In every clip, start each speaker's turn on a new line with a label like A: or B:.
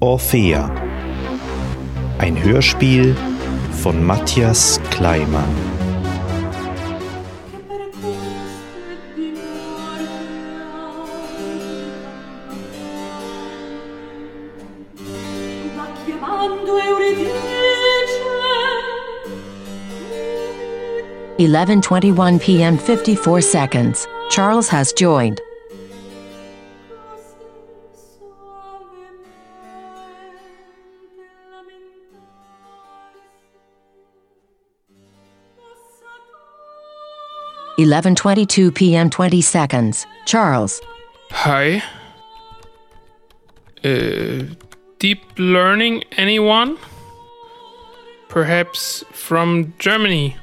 A: Orphea. Ein Hörspiel von Matthias Kleimann.
B: Eleven twenty-one p.m. fifty-four seconds. Charles has joined. Eleven twenty-two p.m. twenty seconds. Charles.
C: Hi. Uh, deep learning, anyone? Perhaps from Germany.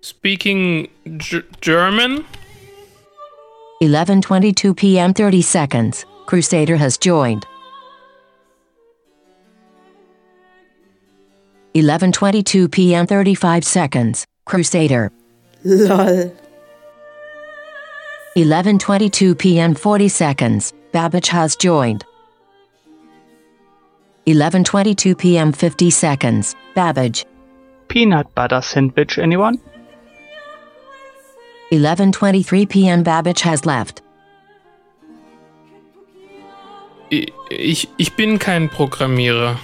C: Speaking G- German?
B: 11:22 p.m. 30 seconds. Crusader has joined. 11:22 p.m. 35 seconds. Crusader.
D: Lol.
B: 11:22 p.m. 40 seconds. Babbage has joined. 11:22 p.m. 50 seconds. Babbage.
E: Peanut butter sandwich, anyone?
B: 11:23 p.m. Babbage has left.
C: Ich, ich bin kein Programmierer.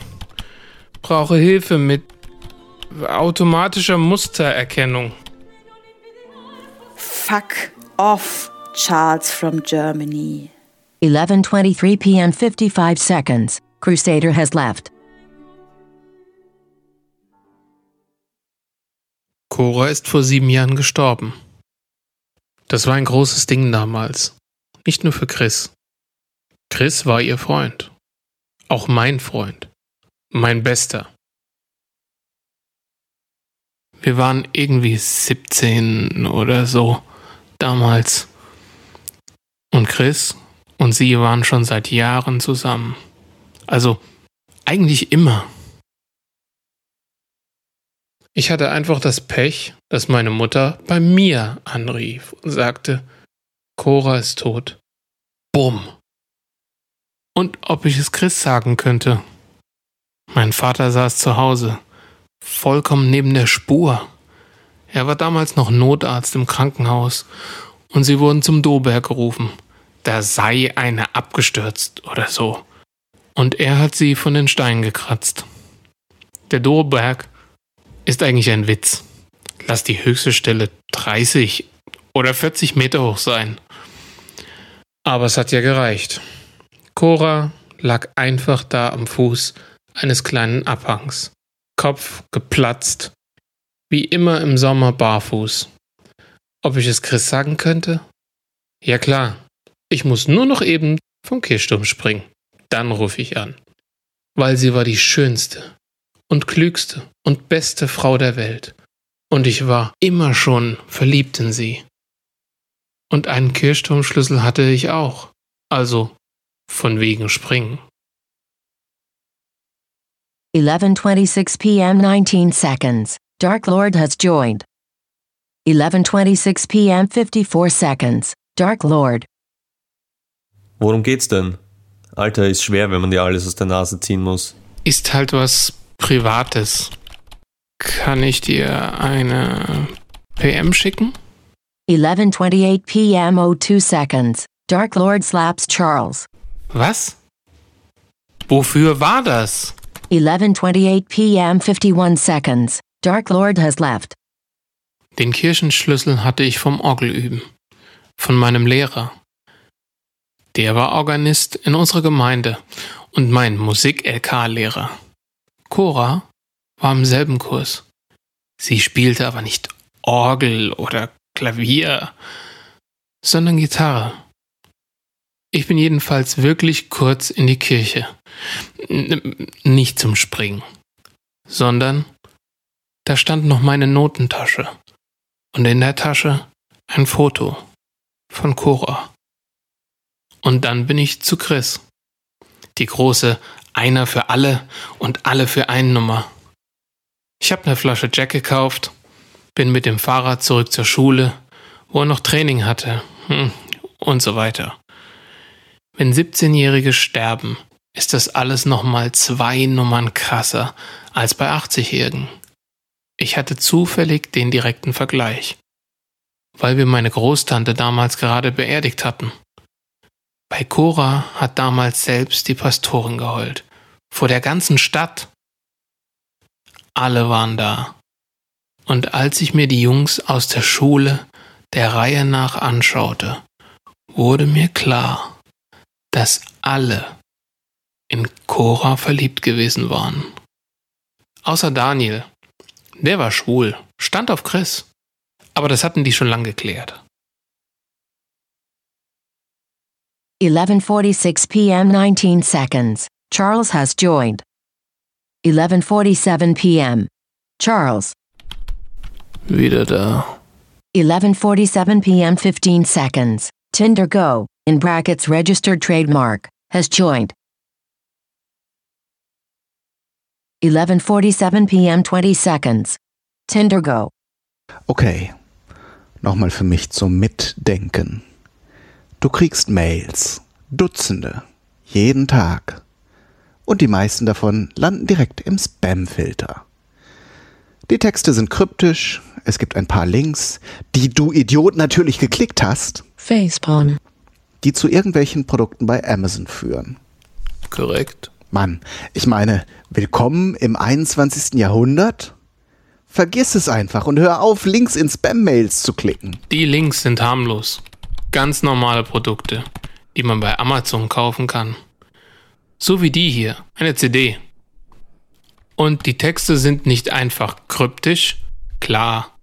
C: Brauche Hilfe mit automatischer Mustererkennung.
D: Fuck off, Charles from Germany.
B: 11:23 p.m. 55 seconds. Crusader has left.
C: Cora ist vor sieben Jahren gestorben. Das war ein großes Ding damals. Nicht nur für Chris. Chris war ihr Freund. Auch mein Freund. Mein bester. Wir waren irgendwie 17 oder so damals. Und Chris und sie waren schon seit Jahren zusammen. Also eigentlich immer. Ich hatte einfach das Pech, dass meine Mutter bei mir anrief und sagte, Cora ist tot. Bumm. Und ob ich es Chris sagen könnte. Mein Vater saß zu Hause, vollkommen neben der Spur. Er war damals noch Notarzt im Krankenhaus und sie wurden zum Doberg gerufen. Da sei eine abgestürzt oder so. Und er hat sie von den Steinen gekratzt. Der Doberg ist eigentlich ein Witz. Lass die höchste Stelle 30 oder 40 Meter hoch sein. Aber es hat ja gereicht. Cora lag einfach da am Fuß eines kleinen Abhangs. Kopf geplatzt. Wie immer im Sommer barfuß. Ob ich es Chris sagen könnte? Ja klar. Ich muss nur noch eben vom Kirchturm springen. Dann rufe ich an. Weil sie war die schönste und klügste und beste Frau der Welt. Und ich war immer schon verliebt in sie. Und einen Kirchturmschlüssel hatte ich auch. Also von wegen springen.
B: 11:26 p.m. 19 seconds. Dark Lord has joined. 11:26 p.m. 54 seconds. Dark Lord.
F: Worum geht's denn? Alter, ist schwer, wenn man dir alles aus der Nase ziehen muss.
C: Ist halt was Privates. Kann ich dir eine PM schicken?
B: 11:28 p.m. 02 seconds. Dark Lord slaps Charles.
C: Was? Wofür war das?
B: 11:28 p.m. 51 seconds. Dark Lord has left.
C: Den Kirchenschlüssel hatte ich vom Orgelüben. Von meinem Lehrer. Der war Organist in unserer Gemeinde und mein Musik-LK-Lehrer. Cora war im selben Kurs. Sie spielte aber nicht Orgel oder Klavier, sondern Gitarre. Ich bin jedenfalls wirklich kurz in die Kirche. N nicht zum Springen, sondern da stand noch meine Notentasche und in der Tasche ein Foto von Cora. Und dann bin ich zu Chris. Die große Einer für alle und alle für einen Nummer. Ich habe eine Flasche Jack gekauft, bin mit dem Fahrrad zurück zur Schule, wo er noch Training hatte hm, und so weiter. Wenn 17-Jährige sterben, ist das alles nochmal zwei Nummern krasser als bei 80-Jährigen. Ich hatte zufällig den direkten Vergleich, weil wir meine Großtante damals gerade beerdigt hatten. Bei Cora hat damals selbst die Pastorin geheult. Vor der ganzen Stadt. Alle waren da. Und als ich mir die Jungs aus der Schule der Reihe nach anschaute, wurde mir klar, dass alle in Cora verliebt gewesen waren. Außer Daniel. Der war schwul, stand auf Chris. Aber das hatten die schon lang geklärt.
B: 11:46 p.m. 19 seconds. Charles has joined. 11:47 p.m. Charles.
C: Wieder da.
B: 11:47 p.m. 15 seconds. Tinder Go, in brackets registered trademark, has joined. 11:47 p.m. 20 seconds. Tinder Go.
G: Okay, nochmal für mich zum Mitdenken. Du kriegst Mails, Dutzende, jeden Tag. Und die meisten davon landen direkt im Spam-Filter. Die Texte sind kryptisch, es gibt ein paar Links, die du Idiot natürlich geklickt hast,
B: Facepalm.
G: die zu irgendwelchen Produkten bei Amazon führen.
C: Korrekt.
G: Mann, ich meine, willkommen im 21. Jahrhundert? Vergiss es einfach und hör auf, Links in Spam-Mails zu klicken.
C: Die Links sind harmlos. Ganz normale Produkte, die man bei Amazon kaufen kann. So wie die hier, eine CD. Und die Texte sind nicht einfach kryptisch, klar.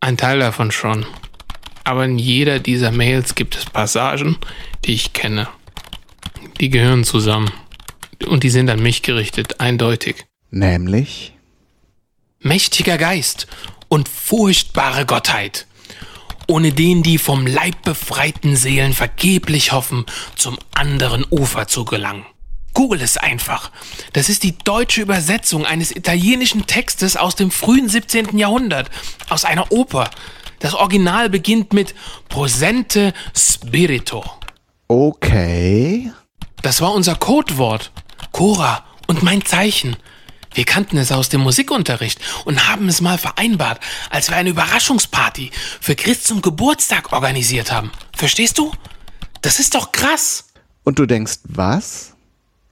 C: Ein Teil davon schon. Aber in jeder dieser Mails gibt es Passagen, die ich kenne. Die gehören zusammen. Und die sind an mich gerichtet, eindeutig.
G: Nämlich,
C: mächtiger Geist und furchtbare Gottheit, ohne den die vom Leib befreiten Seelen vergeblich hoffen, zum anderen Ufer zu gelangen. Google es einfach. Das ist die deutsche Übersetzung eines italienischen Textes aus dem frühen 17. Jahrhundert, aus einer Oper. Das Original beginnt mit Prosente Spirito.
G: okay,
C: Das war unser Codewort. Cora und mein Zeichen. Wir kannten es aus dem Musikunterricht und haben es mal vereinbart, als wir eine Überraschungsparty für Chris zum Geburtstag organisiert haben. Verstehst du? Das ist doch krass.
G: und du denkst, was?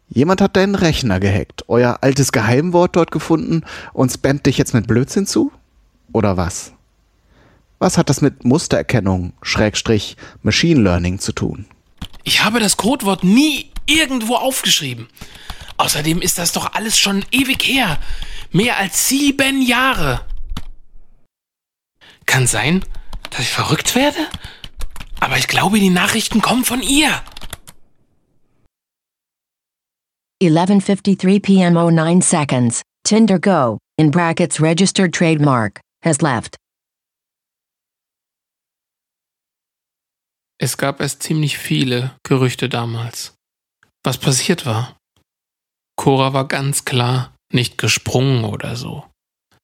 G: Jemand hat deinen Rechner gehackt, euer altes Geheimwort dort gefunden und spammt dich jetzt mit Blödsinn zu? Oder was? Was hat das mit Mustererkennung, Schrägstrich, Machine Learning zu tun?
C: Ich habe das Codewort nie irgendwo aufgeschrieben. Außerdem ist das doch alles schon ewig her. Mehr als sieben Jahre. Kann sein, dass ich verrückt werde? Aber ich glaube, die Nachrichten kommen von ihr.
B: 11:53 p.m. 09 seconds. Tinder Go, in brackets registered trademark, has left.
C: Es gab erst ziemlich viele Gerüchte damals. Was passiert war? Cora war ganz klar nicht gesprungen oder so.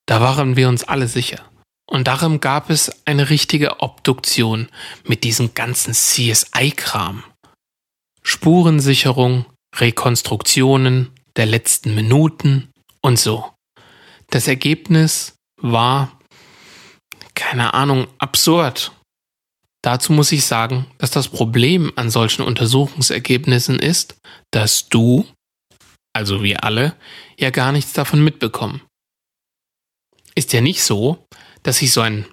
C: Da waren wir uns alle sicher. Und darum gab es eine richtige Obduktion mit diesem ganzen CSI-Kram. Spurensicherung, Rekonstruktionen der letzten Minuten und so. Das Ergebnis war, keine Ahnung, absurd. Dazu muss ich sagen, dass das Problem an solchen Untersuchungsergebnissen ist, dass du, also wir alle, ja gar nichts davon mitbekommen. Ist ja nicht so, dass sich so ein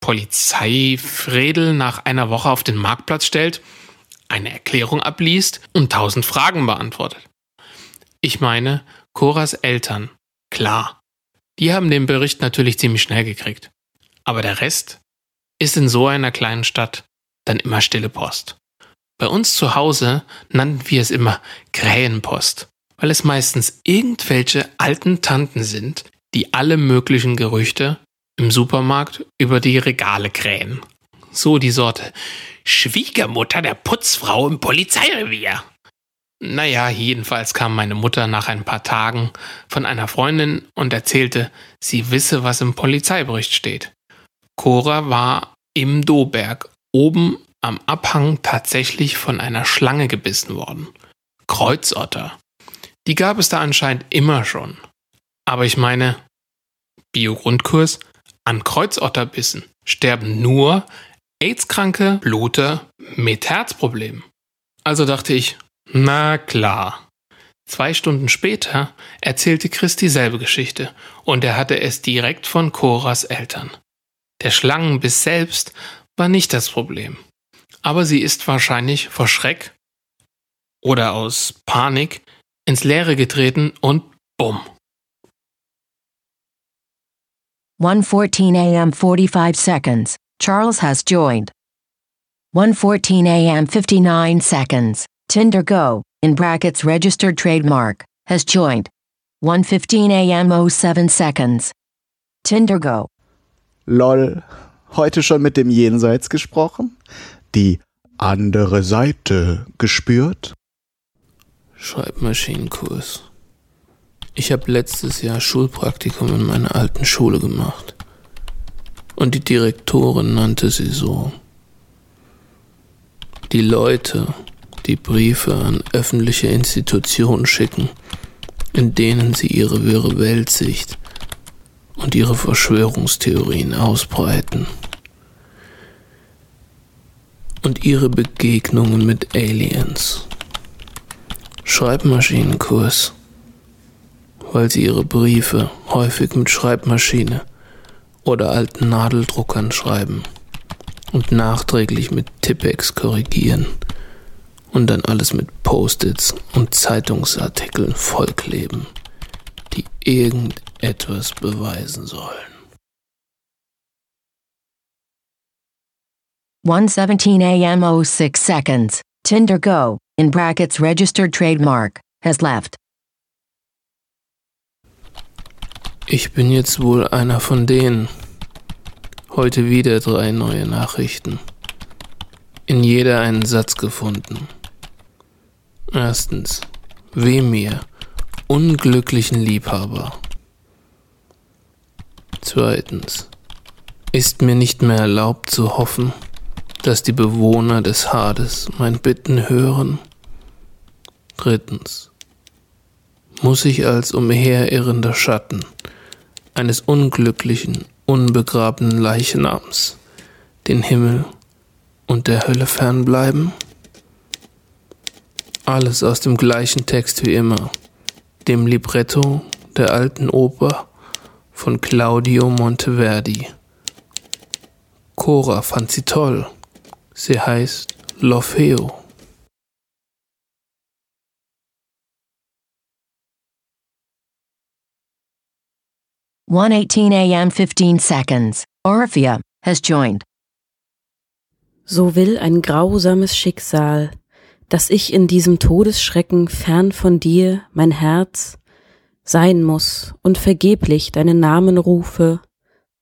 C: Polizeifredel nach einer Woche auf den Marktplatz stellt, eine Erklärung abliest und tausend Fragen beantwortet. Ich meine, Coras Eltern, klar, die haben den Bericht natürlich ziemlich schnell gekriegt. Aber der Rest ist in so einer kleinen Stadt dann immer stille Post. Bei uns zu Hause nannten wir es immer Krähenpost, weil es meistens irgendwelche alten Tanten sind, die alle möglichen Gerüchte im Supermarkt über die Regale krähen. So die Sorte Schwiegermutter der Putzfrau im Polizeirevier. Naja, jedenfalls kam meine Mutter nach ein paar Tagen von einer Freundin und erzählte, sie wisse, was im Polizeibericht steht. Cora war im Doberg oben am Abhang tatsächlich von einer Schlange gebissen worden. Kreuzotter. Die gab es da anscheinend immer schon. Aber ich meine, Bio-Grundkurs, an Kreuzotterbissen sterben nur AIDS-kranke Bluter mit Herzproblemen. Also dachte ich, na klar. Zwei Stunden später erzählte Chris dieselbe Geschichte und er hatte es direkt von Coras Eltern. Der Schlangenbiss selbst war nicht das Problem. Aber sie ist wahrscheinlich vor Schreck oder aus Panik ins Leere getreten und bumm.
B: 1:14 a.m. 45 seconds. Charles has joined. 1:14 a.m. 59 seconds. Tinder Go, in brackets registered trademark, has joined. 1:15 a.m. 07 seconds. Tinder Go.
G: Lol. Heute schon mit dem Jenseits gesprochen? Die andere Seite gespürt?
C: Schreibmaschinenkurs. Ich habe letztes Jahr Schulpraktikum in meiner alten Schule gemacht. Und die Direktorin nannte sie so. Die Leute, die Briefe an öffentliche Institutionen schicken, in denen sie ihre wirre Weltsicht und ihre Verschwörungstheorien ausbreiten. Und ihre Begegnungen mit Aliens. Schreibmaschinenkurs, weil sie ihre Briefe häufig mit Schreibmaschine oder alten Nadeldruckern schreiben und nachträglich mit Tippex korrigieren und dann alles mit Post-its und Zeitungsartikeln vollkleben, die irgendetwas beweisen sollen.
B: 1:17 a.m. 06 seconds. Tinder Go, in brackets registered trademark, has left.
C: Ich bin jetzt wohl einer von denen. Heute wieder drei neue Nachrichten. In jeder einen Satz gefunden. Erstens, weh mir, unglücklichen Liebhaber. Zweitens, ist mir nicht mehr erlaubt zu hoffen, dass die Bewohner des Hades mein Bitten hören. Drittens, muss ich als umherirrender Schatten eines unglücklichen, unbegrabenen Leichnams den Himmel und der Hölle fernbleiben? Alles aus dem gleichen Text wie immer, dem Libretto der alten Oper von Claudio Monteverdi. Cora fand sie toll. Sie heißt L'Orfeo.
B: One eighteen a.m. 15 seconds. Orphea has joined.
H: So will ein grausames Schicksal, dass ich in diesem Todesschrecken fern von dir, mein Herz, sein muss und vergeblich deinen Namen rufe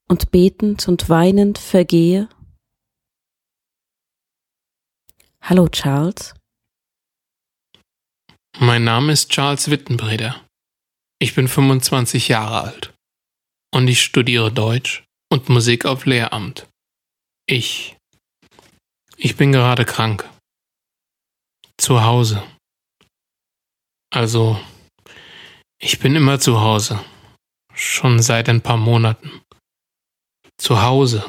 H: und betend und weinend vergehe? Hallo Charles.
C: Mein Name ist Charles Wittenbreder. Ich bin 25 Jahre alt und ich studiere Deutsch und Musik auf Lehramt. Ich. Ich bin gerade krank. Zu Hause. Also, ich bin immer zu Hause. Schon seit ein paar Monaten. Zu Hause.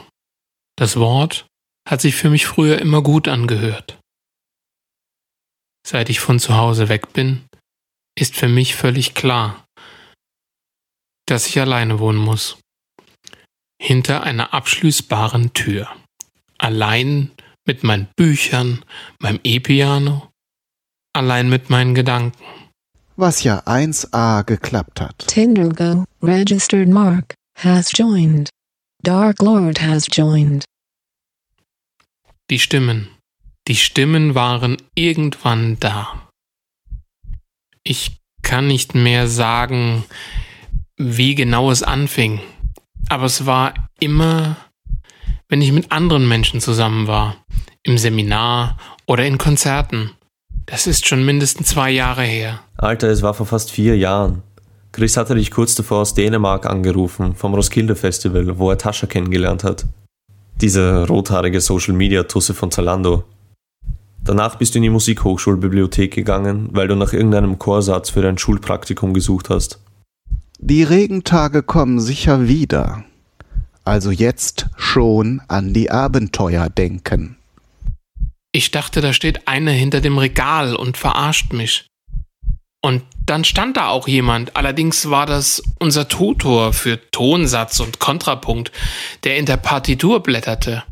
C: Das Wort hat sich für mich früher immer gut angehört. Seit ich von zu Hause weg bin, ist für mich völlig klar, dass ich alleine wohnen muss. Hinter einer abschließbaren Tür. Allein mit meinen Büchern, meinem E-Piano, allein mit meinen Gedanken.
G: Was ja 1a geklappt hat.
I: Tinder Go, registered Mark, has joined. Dark Lord has joined.
C: Die Stimmen. Die Stimmen waren irgendwann da. Ich kann nicht mehr sagen, wie genau es anfing, aber es war immer, wenn ich mit anderen Menschen zusammen war, im Seminar oder in Konzerten. Das ist schon mindestens zwei Jahre her.
F: Alter, es war vor fast vier Jahren. Chris hatte dich kurz davor aus Dänemark angerufen, vom Roskilde Festival, wo er Tascha kennengelernt hat. Diese rothaarige Social Media Tusse von Zalando. Danach bist du in die Musikhochschulbibliothek gegangen, weil du nach irgendeinem Chorsatz für dein Schulpraktikum gesucht hast.
G: Die Regentage kommen sicher wieder. Also jetzt schon an die Abenteuer denken.
C: Ich dachte, da steht einer hinter dem Regal und verarscht mich. Und dann stand da auch jemand, allerdings war das unser Tutor für Tonsatz und Kontrapunkt, der in der Partitur blätterte.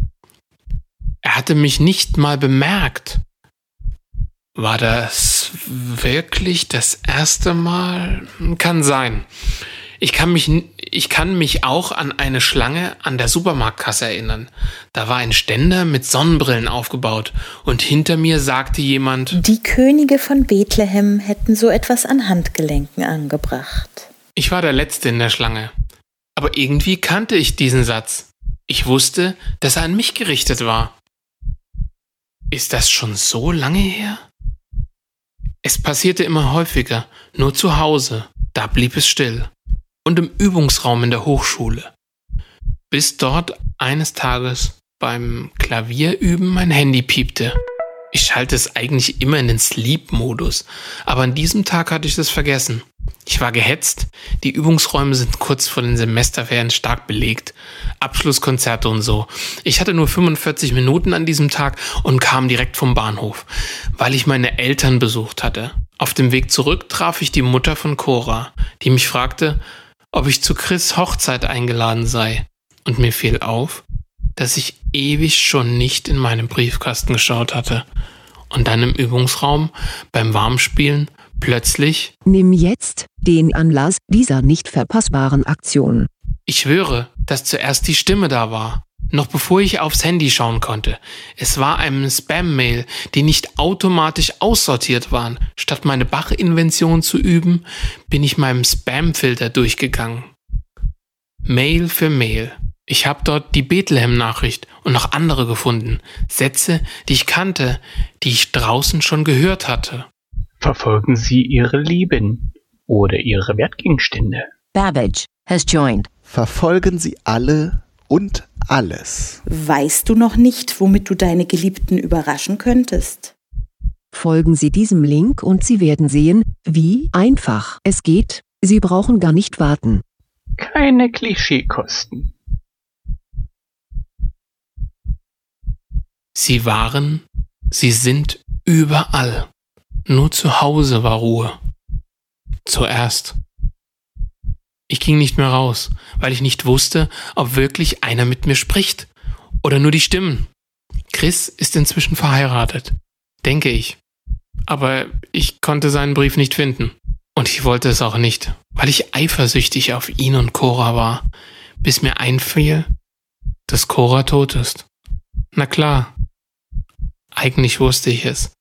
C: Er hatte mich nicht mal bemerkt. War das wirklich das erste Mal? Kann sein. Ich kann mich, ich kann mich auch an eine Schlange an der Supermarktkasse erinnern. Da war ein Ständer mit Sonnenbrillen aufgebaut und hinter mir sagte jemand,
D: Die Könige von Bethlehem hätten so etwas an Handgelenken angebracht.
C: ich war der Letzte in der Schlange. Aber irgendwie kannte ich diesen Satz. Ich wusste, dass er an mich gerichtet war. Ist das schon so lange her? Es passierte immer häufiger, nur zu Hause, da blieb es still. Und im Übungsraum in der Hochschule. Bis dort eines Tages beim Klavierüben mein Handy piepte. Ich schalte es eigentlich immer in den Sleep-Modus, aber an diesem Tag hatte ich das vergessen. Ich war gehetzt, die Übungsräume sind kurz vor den Semesterferien stark belegt, Abschlusskonzerte und so. Ich hatte nur 45 Minuten an diesem Tag und kam direkt vom Bahnhof, weil ich meine Eltern besucht hatte. Auf dem Weg zurück traf ich die Mutter von Cora, die mich fragte, ob ich zu Chris Hochzeit eingeladen sei. Und mir fiel auf, dass ich ewig schon nicht in meinem Briefkasten geschaut hatte. Und dann im Übungsraum beim Warmspielen plötzlich,
I: Nimm jetzt den Anlass dieser nicht verpassbaren Aktion.
C: ich schwöre, dass zuerst die Stimme da war. Noch bevor ich aufs Handy schauen konnte. Es war eine Spam-Mail, die nicht automatisch aussortiert waren. Statt meine Bach-Invention zu üben, bin ich meinem Spam-Filter durchgegangen. Mail für Mail. Ich habe dort die Bethlehem-Nachricht und noch andere gefunden. Sätze, die ich kannte, die ich draußen schon gehört hatte.
E: Verfolgen Sie Ihre Lieben oder Ihre Wertgegenstände.
B: Babbage has joined.
G: Verfolgen Sie alle und alles.
D: Weißt du noch nicht, womit du deine Geliebten überraschen könntest?
I: Folgen Sie diesem Link und Sie werden sehen, wie einfach es geht. Sie brauchen gar nicht warten.
E: Keine Klischeekosten.
C: Sie waren, sie sind überall. Nur zu Hause war Ruhe. Zuerst. Ich ging nicht mehr raus, weil ich nicht wusste, ob wirklich einer mit mir spricht. Oder nur die Stimmen. Chris ist inzwischen verheiratet. Denke ich. Aber ich konnte seinen Brief nicht finden. Und ich wollte es auch nicht, weil ich eifersüchtig auf ihn und Cora war, bis mir einfiel, dass Cora tot ist. Na klar. Eigentlich wusste ich es.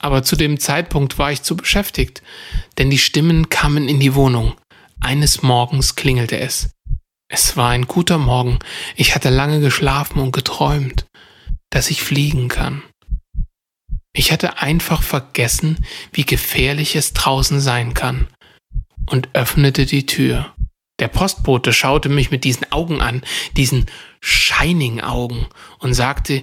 C: Aber zu dem Zeitpunkt war ich zu beschäftigt, denn die Stimmen kamen in die Wohnung. Eines Morgens klingelte es. Es war ein guter Morgen. Ich hatte lange geschlafen und geträumt, dass ich fliegen kann. Ich hatte einfach vergessen, wie gefährlich es draußen sein kann, und öffnete die Tür. Der Postbote schaute mich mit diesen Augen an, diesen Shining-Augen, und sagte,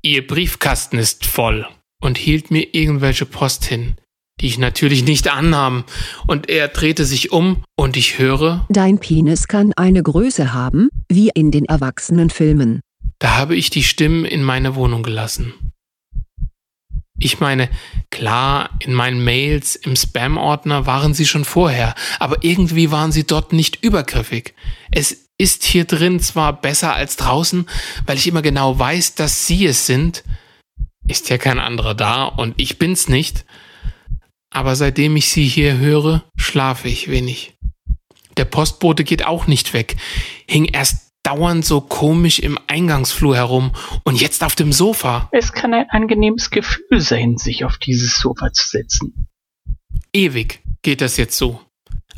C: Ihr Briefkasten ist voll, und hielt mir irgendwelche Post hin, die ich natürlich nicht annahm, und er drehte sich um, und ich höre,
I: Dein Penis kann eine Größe haben, wie in den Erwachsenenfilmen.
C: Da habe ich die Stimmen in meine Wohnung gelassen. Ich meine, klar, in meinen Mails im Spam-Ordner waren sie schon vorher, aber irgendwie waren sie dort nicht übergriffig. Es ist hier drin zwar besser als draußen, weil ich immer genau weiß, dass sie es sind. Ist ja kein anderer da und ich bin's nicht. Aber seitdem ich sie hier höre, schlafe ich wenig. Der Postbote geht auch nicht weg, hing erst dauernd so komisch im Eingangsflur herum und jetzt auf dem Sofa.
E: Es kann ein angenehmes Gefühl sein, sich auf dieses Sofa zu setzen.
C: Ewig geht das jetzt so.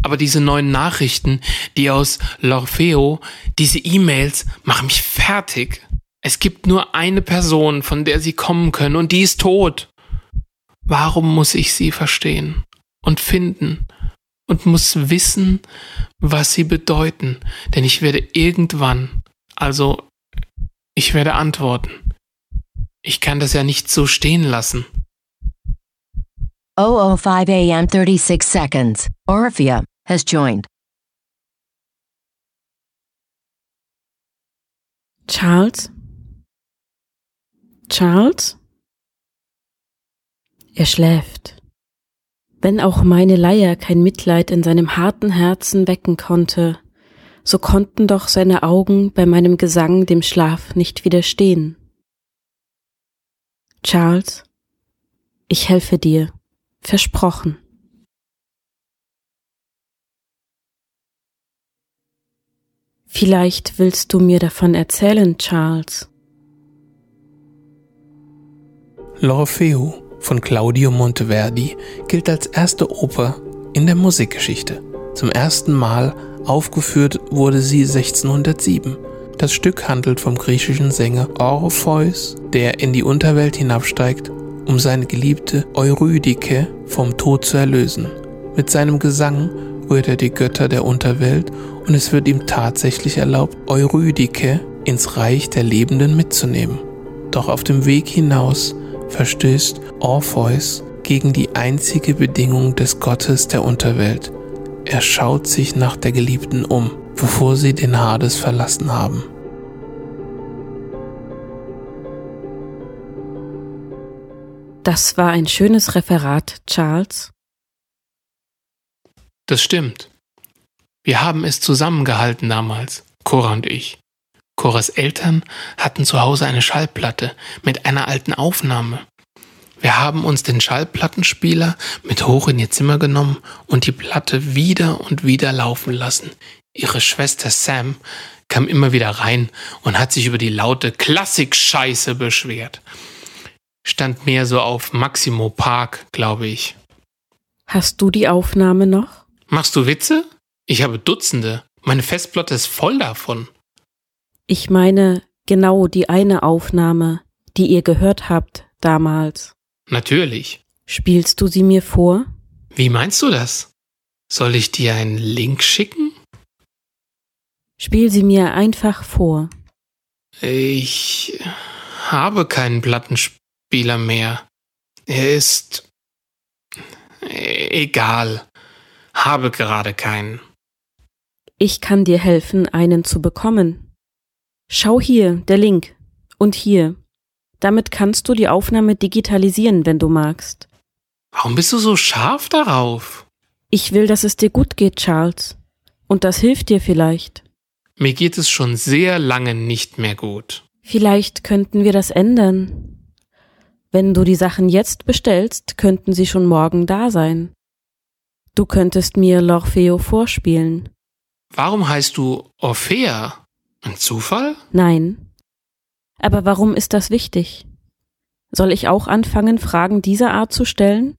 C: Aber diese neuen Nachrichten, die aus L'Orfeo, diese E-Mails machen mich fertig. Es gibt nur eine Person, von der sie kommen können, und die ist tot. Warum muss ich sie verstehen und finden und muss wissen, was sie bedeuten? Denn ich werde irgendwann, also ich werde antworten. Ich kann das ja nicht so stehen lassen.
B: 005 AM 36 seconds. Orphea has joined.
H: Charles? Charles? Er schläft. Wenn auch meine Leier kein Mitleid in seinem harten Herzen wecken konnte, so konnten doch seine Augen bei meinem Gesang dem Schlaf nicht widerstehen. Charles, ich helfe dir, versprochen. Vielleicht willst du mir davon erzählen, Charles.
C: L'Orfeo von Claudio Monteverdi gilt als erste Oper in der Musikgeschichte. Zum ersten Mal aufgeführt wurde sie 1607. Das Stück handelt vom griechischen Sänger Orpheus, der in die Unterwelt hinabsteigt, um seine geliebte Eurydike vom Tod zu erlösen. Mit seinem Gesang rührt er die Götter der Unterwelt und es wird ihm tatsächlich erlaubt, Eurydike ins Reich der Lebenden mitzunehmen. Doch auf dem Weg hinaus verstößt Orpheus gegen die einzige Bedingung des Gottes der Unterwelt. Er schaut sich nach der Geliebten um, bevor sie den Hades verlassen haben.
H: Das war ein schönes Referat, Charles.
C: Das stimmt. Wir haben es zusammengehalten damals, Cora und ich. Coras Eltern hatten zu Hause eine Schallplatte mit einer alten Aufnahme. Wir haben uns den Schallplattenspieler mit hoch in ihr Zimmer genommen und die Platte wieder und wieder laufen lassen. Ihre Schwester Sam kam immer wieder rein und hat sich über die laute Klassik-Scheiße beschwert. Stand mehr so auf Maximo Park, glaube ich.
H: Hast du die Aufnahme noch?
C: Machst du Witze? Ich habe Dutzende. Meine Festplatte ist voll davon.
H: Ich meine genau die eine Aufnahme, die ihr gehört habt damals.
C: Natürlich.
H: Spielst du sie mir vor?
C: Wie meinst du das? Soll ich dir einen Link schicken?
H: Spiel sie mir einfach vor.
C: Ich habe keinen Plattenspieler mehr. Er ist egal. Habe gerade keinen.
H: Ich kann dir helfen, einen zu bekommen. Schau hier, der Link. Und hier. Damit kannst du die Aufnahme digitalisieren, wenn du magst.
C: Warum bist du so scharf darauf?
H: Ich will, dass es dir gut geht, Charles. Und das hilft dir vielleicht.
C: Mir geht es schon sehr lange nicht mehr gut.
H: Vielleicht könnten wir das ändern. Wenn du die Sachen jetzt bestellst, könnten sie schon morgen da sein. Du könntest mir L'Orfeo vorspielen.
C: Warum heißt du Orphea? Ein Zufall?
H: Nein. Aber warum ist das wichtig? Soll ich auch anfangen, Fragen dieser Art zu stellen?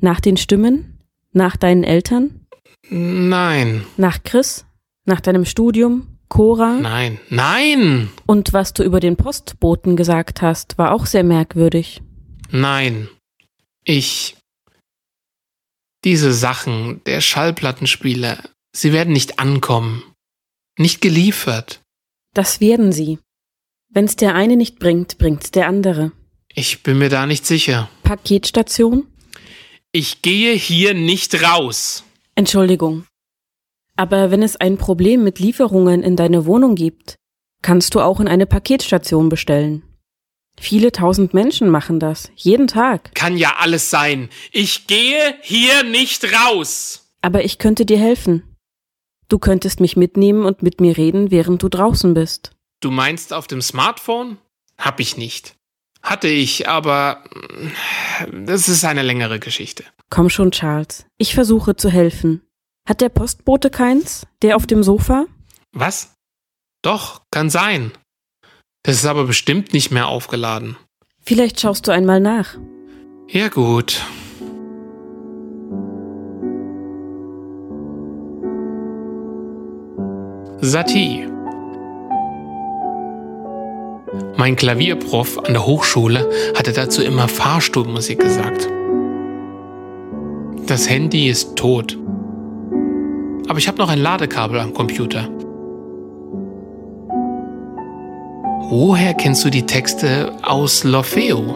H: Nach den Stimmen? Nach deinen Eltern?
C: Nein.
H: Nach Chris? Nach deinem Studium? Cora?
C: Nein. Nein!
H: Und was du über den Postboten gesagt hast, war auch sehr merkwürdig.
C: Nein. Ich. Diese Sachen, der Schallplattenspieler, sie werden nicht ankommen. Nicht geliefert.
H: Das werden sie. Wenn's der eine nicht bringt, bringt's der andere.
C: Ich bin mir da nicht sicher.
H: Paketstation?
C: Ich gehe hier nicht raus.
H: Entschuldigung. Aber wenn es ein Problem mit Lieferungen in deine Wohnung gibt, kannst du auch in eine Paketstation bestellen. Viele tausend Menschen machen das, jeden Tag.
C: Kann ja alles sein. Ich gehe hier nicht raus.
H: Aber ich könnte dir helfen. Du könntest mich mitnehmen und mit mir reden, während du draußen bist.
C: Du meinst auf dem Smartphone? Hab ich nicht. Hatte ich, aber mm, das ist eine längere Geschichte.
H: Komm schon, Charles. Ich versuche zu helfen. Hat der Postbote keins? Der auf dem Sofa?
C: Was? Doch, kann sein. Das ist aber bestimmt nicht mehr aufgeladen.
H: Vielleicht schaust du einmal nach.
C: Ja gut. Satie. Mein Klavierprof an der Hochschule hatte dazu immer Fahrstuhlmusik gesagt. Das Handy ist tot. Aber ich habe noch ein Ladekabel am Computer. Woher kennst du die Texte aus L'Orfeo?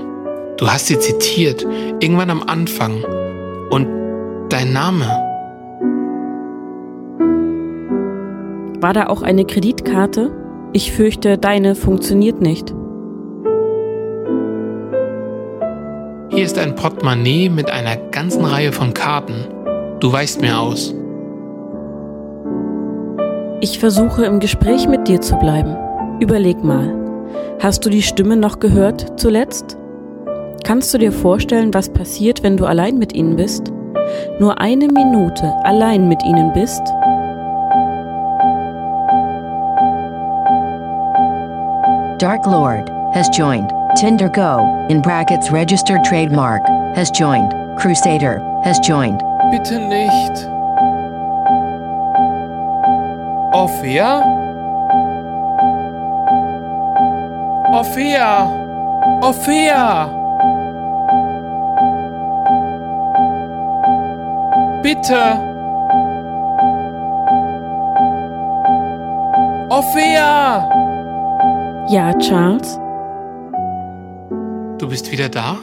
C: Du hast sie zitiert, irgendwann am Anfang. Und dein Name?
H: War da auch eine Kreditkarte? Ich fürchte, deine funktioniert nicht.
C: Hier ist ein Portemonnaie mit einer ganzen Reihe von Karten. Du weißt mir aus.
H: Ich versuche im Gespräch mit dir zu bleiben. Überleg mal. Hast du die Stimme noch gehört zuletzt? Kannst du dir vorstellen, was passiert, wenn du allein mit ihnen bist? Nur eine Minute allein mit ihnen bist?
B: Dark Lord has joined. Tinder Go, in brackets registered trademark, has joined. Crusader has joined.
C: Bitte nicht. Ophia? Ophia! Ophia! Bitte! Ophia!
H: Ja, Charles?
C: Du bist wieder da?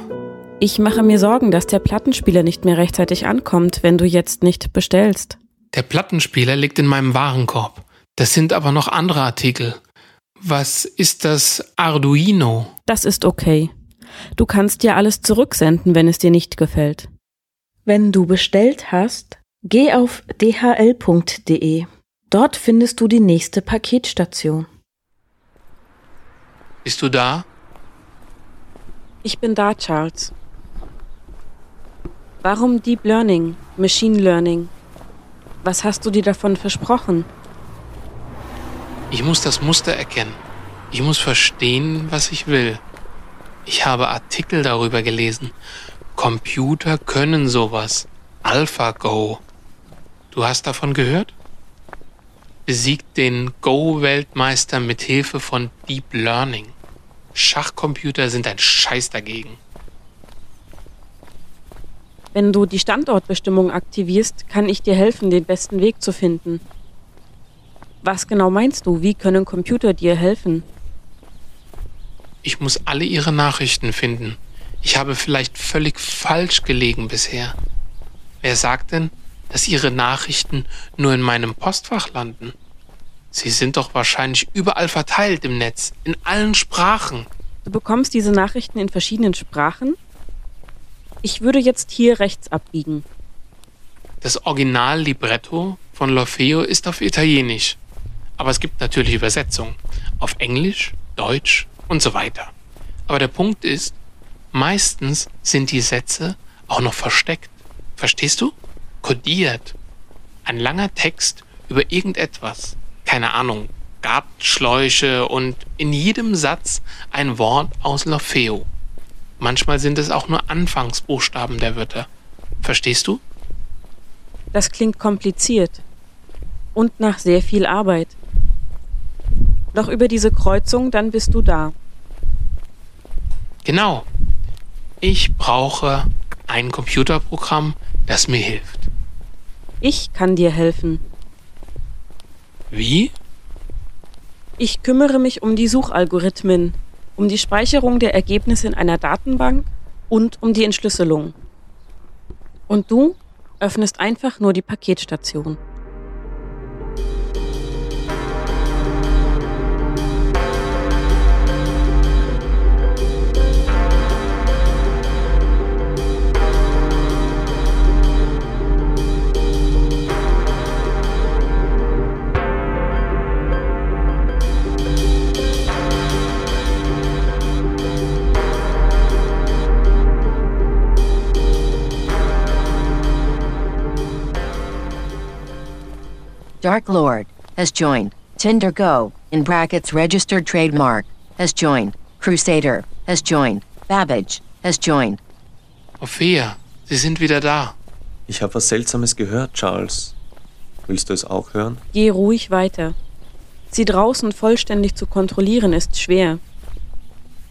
H: Ich mache mir Sorgen, dass der Plattenspieler nicht mehr rechtzeitig ankommt, wenn du jetzt nicht bestellst.
C: Der Plattenspieler liegt in meinem Warenkorb. Das sind aber noch andere Artikel. Was ist das Arduino?
H: Das ist okay. Du kannst dir alles zurücksenden, wenn es dir nicht gefällt. Wenn du bestellt hast, geh auf dhl.de. Dort findest du die nächste Paketstation.
C: Bist du da?
H: Ich bin da, Charles. Warum Deep Learning, Machine Learning? Was hast du dir davon versprochen?
C: Ich muss das Muster erkennen. Ich muss verstehen, was ich will. Ich habe Artikel darüber gelesen. Computer können sowas. AlphaGo. Du hast davon gehört? Besiegt den Go-Weltmeister mit Hilfe von Deep Learning. Schachcomputer sind ein Scheiß dagegen.
H: Wenn du die Standortbestimmung aktivierst, kann ich dir helfen, den besten Weg zu finden. Was genau meinst du? Wie können Computer dir helfen?
C: Ich muss alle ihre Nachrichten finden. Ich habe vielleicht völlig falsch gelegen bisher. Wer sagt denn, dass ihre Nachrichten nur in meinem Postfach landen? Sie sind doch wahrscheinlich überall verteilt im Netz, in allen Sprachen.
H: Du bekommst diese Nachrichten in verschiedenen Sprachen? Ich würde jetzt hier rechts abbiegen.
C: Das Original-Libretto von L'Orfeo ist auf Italienisch. Aber es gibt natürlich Übersetzungen. Auf Englisch, Deutsch und so weiter. Aber der Punkt ist, meistens sind die Sätze auch noch versteckt. Verstehst du? Kodiert. Ein langer Text über irgendetwas. Keine Ahnung. Gartenschläuche und in jedem Satz ein Wort aus L'Orfeo. Manchmal sind es auch nur Anfangsbuchstaben der Wörter. Verstehst du?
H: Das klingt kompliziert und nach sehr viel Arbeit. Doch über diese Kreuzung, dann bist du da.
C: Genau. Ich brauche ein Computerprogramm, das mir hilft.
H: Ich kann dir helfen.
C: Wie?
H: Ich kümmere mich um die Suchalgorithmen, um die Speicherung der Ergebnisse in einer Datenbank und um die Entschlüsselung. Und du öffnest einfach nur die Paketstation.
B: Dark Lord has joined. Tinder Go, in brackets registered trademark, has joined. Crusader has joined. Babbage has joined.
C: Ophia, Sie sind wieder da.
F: Ich habe was Seltsames gehört, Charles. Willst du es auch hören?
H: Geh ruhig weiter. Sie draußen vollständig zu kontrollieren ist schwer.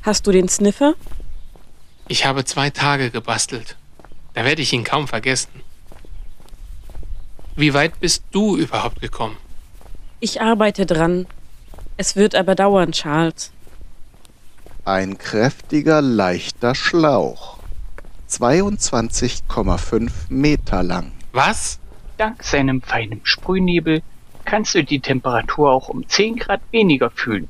H: Hast du den Sniffer?
C: Ich habe zwei Tage gebastelt. Da werde ich ihn kaum vergessen. Wie weit bist du überhaupt gekommen?
H: Ich arbeite dran. Es wird aber dauern, Charles.
G: Ein kräftiger, leichter Schlauch. 22,5 Meter lang.
C: Was?
E: Dank seinem feinen Sprühnebel kannst du die Temperatur auch um 10 Grad weniger fühlen.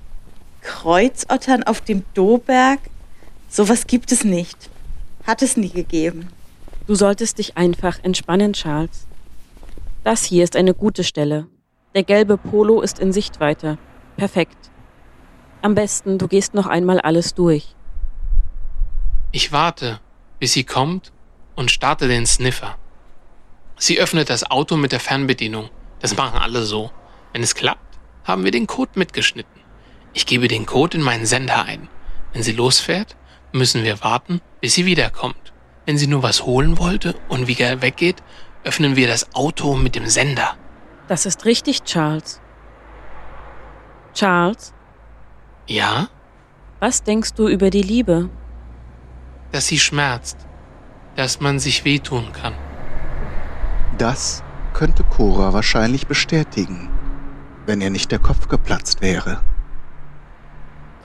D: Kreuzottern auf dem Doberg? Sowas gibt es nicht. Hat es nie gegeben.
H: Du solltest dich einfach entspannen, Charles. Das hier ist eine gute Stelle. Der gelbe Polo ist in Sichtweite. Perfekt. Am besten, du gehst noch einmal alles durch.
C: Ich warte, bis sie kommt und starte den Sniffer. Sie öffnet das Auto mit der Fernbedienung. Das machen alle so. Wenn es klappt, haben wir den Code mitgeschnitten. Ich gebe den Code in meinen Sender ein. Wenn sie losfährt, müssen wir warten, bis sie wiederkommt. Wenn sie nur was holen wollte und wieder weggeht, öffnen wir das Auto mit dem Sender.
H: Das ist richtig, Charles. Charles,
C: Ja?
H: was denkst du über die Liebe?
C: Dass sie schmerzt. Dass man sich wehtun kann.
G: Das könnte Cora wahrscheinlich bestätigen, wenn ihr nicht der Kopf geplatzt wäre.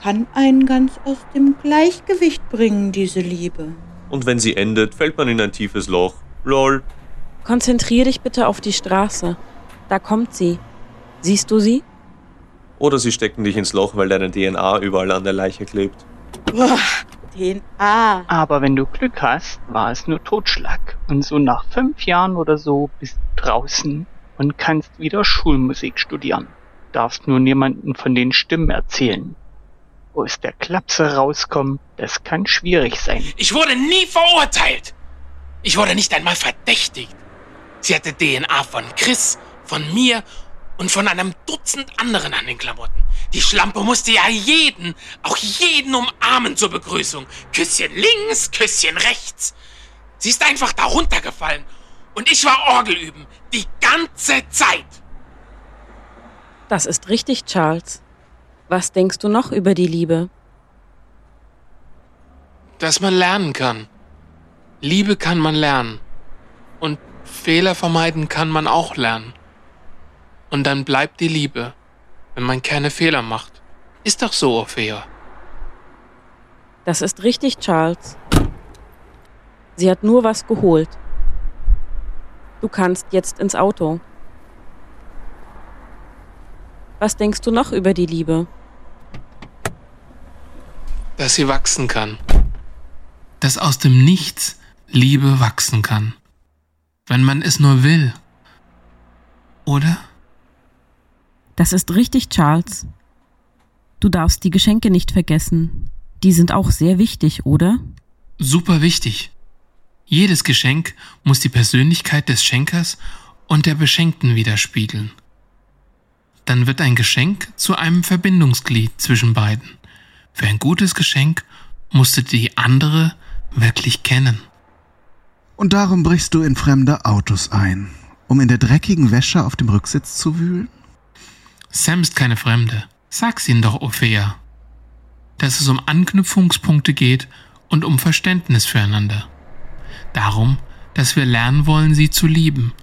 D: Kann einen ganz aus dem Gleichgewicht bringen, diese Liebe.
F: Und wenn sie endet, fällt man in ein tiefes Loch. Lol.
H: Konzentrier dich bitte auf die Straße. Da kommt sie. Siehst du sie?
F: Oder sie stecken dich ins Loch, weil deine DNA überall an der Leiche klebt.
D: Boah, den A.
E: Aber wenn du Glück hast, war es nur Totschlag. Und so nach fünf Jahren oder so bist du draußen und kannst wieder Schulmusik studieren. Darfst nur niemanden von den Stimmen erzählen. Wo es der Klapse rauskommt, das kann schwierig sein.
C: Ich wurde nie verurteilt. Ich wurde nicht einmal verdächtigt. Sie hatte DNA von Chris, von mir und von einem Dutzend anderen an den Klamotten. Die Schlampe musste ja jeden, auch jeden umarmen zur Begrüßung. Küsschen links, Küsschen rechts. Sie ist einfach da runtergefallen. Und ich war Orgel üben. Die ganze Zeit.
H: Das ist richtig, Charles. Was denkst du noch über die Liebe?
C: Dass man lernen kann. Liebe kann man lernen. Und Fehler vermeiden kann man auch lernen. Und dann bleibt die Liebe, wenn man keine Fehler macht. Ist doch so, Orphea.
H: Das ist richtig, Charles. Sie hat nur was geholt. Du kannst jetzt ins Auto. Was denkst du noch über die Liebe?
C: Dass sie wachsen kann. Dass aus dem Nichts Liebe wachsen kann. Wenn man es nur will. Oder?
H: Das ist richtig, Charles. Du darfst die Geschenke nicht vergessen. Die sind auch sehr wichtig, oder?
C: Super wichtig. Jedes Geschenk muss die Persönlichkeit des Schenkers und der Beschenkten widerspiegeln. Dann wird ein Geschenk zu einem Verbindungsglied zwischen beiden. Für ein gutes Geschenk musst du die andere wirklich kennen.
G: Und darum brichst du in fremde Autos ein, um in der dreckigen Wäsche auf dem Rücksitz zu wühlen?
C: Sam ist keine Fremde. Sag's ihnen doch, Ophea. Dass es um Anknüpfungspunkte geht und um Verständnis füreinander. Darum, dass wir lernen wollen, sie zu lieben.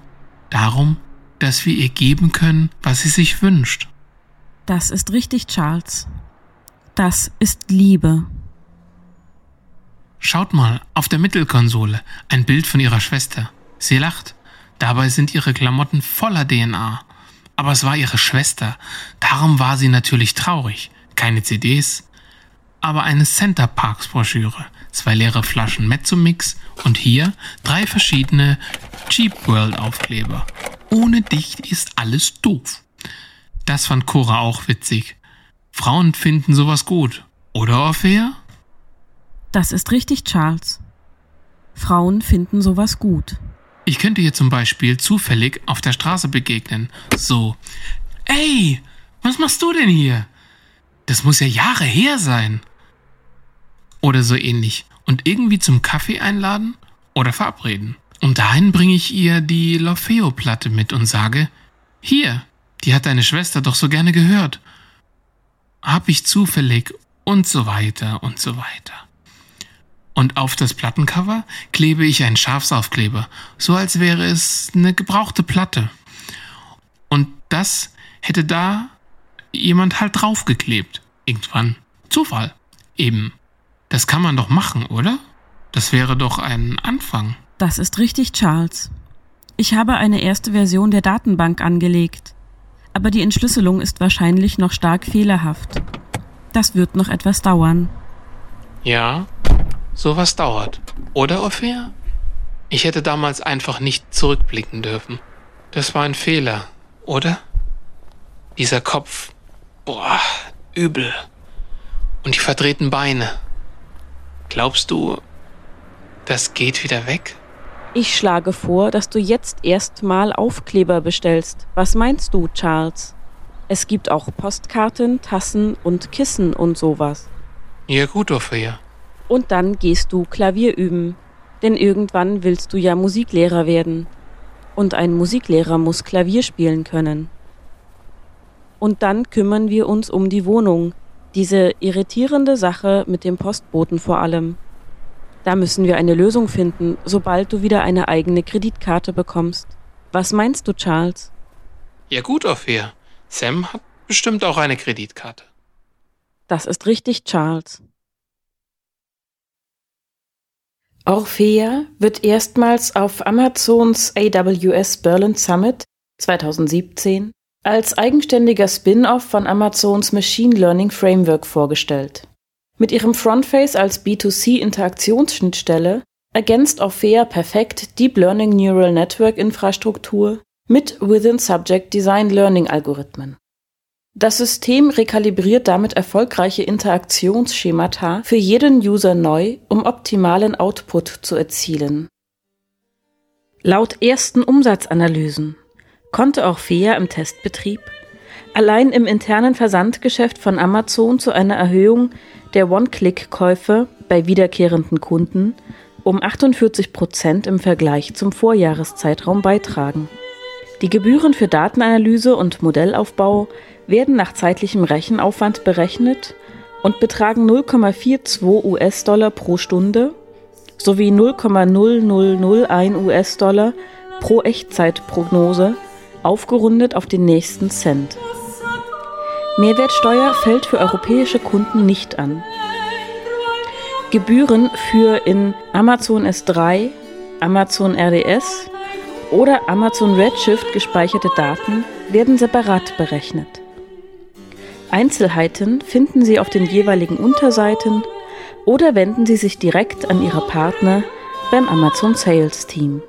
C: Darum, dass wir ihr geben können, was sie sich wünscht.
H: Das ist richtig, Charles. Das ist Liebe.
C: Schaut mal, auf der Mittelkonsole ein Bild von ihrer Schwester. Sie lacht. Dabei sind ihre Klamotten voller DNA. Aber es war ihre Schwester. Darum war sie natürlich traurig. Keine CDs, aber eine Center Parks Broschüre, zwei leere Flaschen Mezzomix und hier drei verschiedene Cheap World Aufkleber. Ohne dich ist alles doof. Das fand Cora auch witzig. Frauen finden sowas gut. Oder, Orphea?
H: Das ist richtig, Charles. Frauen finden sowas gut.
C: Ich könnte ihr zum Beispiel zufällig auf der Straße begegnen. So, ey, was machst du denn hier? Das muss ja Jahre her sein. Oder so ähnlich. Und irgendwie zum Kaffee einladen oder verabreden. Und dahin bringe ich ihr die L'Orfeo-Platte mit und sage, hier, die hat deine Schwester doch so gerne gehört. Hab ich zufällig und so weiter und so weiter. Und auf das Plattencover klebe ich einen Schafsaufkleber, so als wäre es eine gebrauchte Platte. Und das hätte da jemand halt draufgeklebt. Irgendwann. Zufall. Eben. Das kann man doch machen, oder? Das wäre doch ein Anfang.
H: Das ist richtig, Charles. Ich habe eine erste Version der Datenbank angelegt, aber die Entschlüsselung ist wahrscheinlich noch stark fehlerhaft. Das wird noch etwas dauern.
C: Ja, sowas dauert. Oder, Ophäa? Ich hätte damals einfach nicht zurückblicken dürfen. Das war ein Fehler, oder? Dieser Kopf. Boah, übel. Und die verdrehten Beine. Glaubst du, das geht wieder weg?
H: Ich schlage vor, dass du jetzt erstmal Aufkleber bestellst. Was meinst du, Charles? Es gibt auch Postkarten, Tassen und Kissen und sowas.
C: Ja gut, Ophäa.
H: Und dann gehst du Klavier üben. Denn irgendwann willst du ja Musiklehrer werden. Und ein Musiklehrer muss Klavier spielen können. Und dann kümmern wir uns um die Wohnung. Diese irritierende Sache mit dem Postboten vor allem. Da müssen wir eine Lösung finden, sobald du wieder eine eigene Kreditkarte bekommst. Was meinst du, Charles?
C: Ja gut, Ophäa. Sam hat bestimmt auch eine Kreditkarte.
H: Das ist richtig, Charles. Orphea wird erstmals auf Amazons AWS Berlin Summit 2017 als eigenständiger Spin-off von Amazons Machine Learning Framework vorgestellt. Mit ihrem Frontface als B2C-Interaktionsschnittstelle ergänzt Orphea perfekt Deep Learning Neural Network Infrastruktur mit Within Subject Design Learning Algorithmen. Das System rekalibriert damit erfolgreiche Interaktionsschemata für jeden User neu, um optimalen Output zu erzielen. Laut ersten Umsatzanalysen konnte Orphea im Testbetrieb allein im internen Versandgeschäft von Amazon zu einer Erhöhung der One-Click-Käufe bei wiederkehrenden Kunden um 48 Prozent im Vergleich zum Vorjahreszeitraum beitragen. Die Gebühren für Datenanalyse und Modellaufbau werden nach zeitlichem Rechenaufwand berechnet und betragen 0,42 US-Dollar pro Stunde sowie 0,0001 US-Dollar pro Echtzeitprognose, aufgerundet auf den nächsten Cent. Mehrwertsteuer fällt für europäische Kunden nicht an. Gebühren für in Amazon S3, Amazon RDS oder Amazon Redshift gespeicherte Daten werden separat berechnet. Einzelheiten finden Sie auf den jeweiligen Unterseiten oder wenden Sie sich direkt an Ihre Partner beim Amazon Sales Team.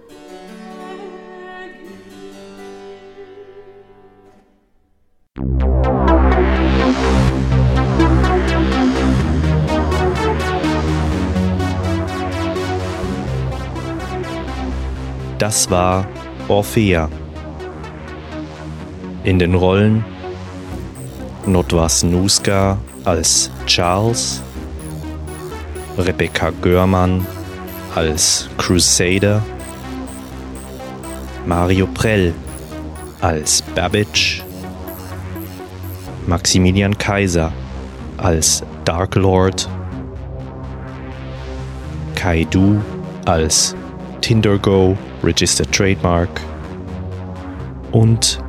A: Das war Orphea. In den Rollen Notwas Nuska als Charles, Rebecca Görmann als Crusader, Mario Prell als Babbage, Maximilian Kaiser als Dark Lord, Kaidu als Tindergo Registered Trademark und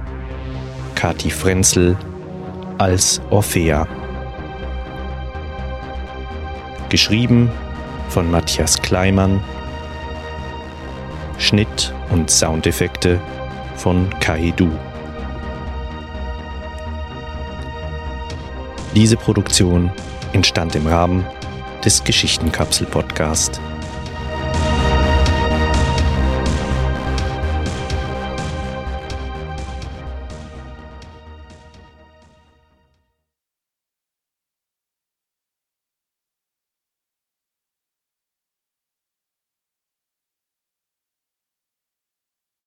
A: Kati Frenzel als Orphea. Geschrieben von Matthias Kleimann. Schnitt und Soundeffekte von Kaidu. Diese Produktion entstand im Rahmen des Geschichtenkapsel-Podcast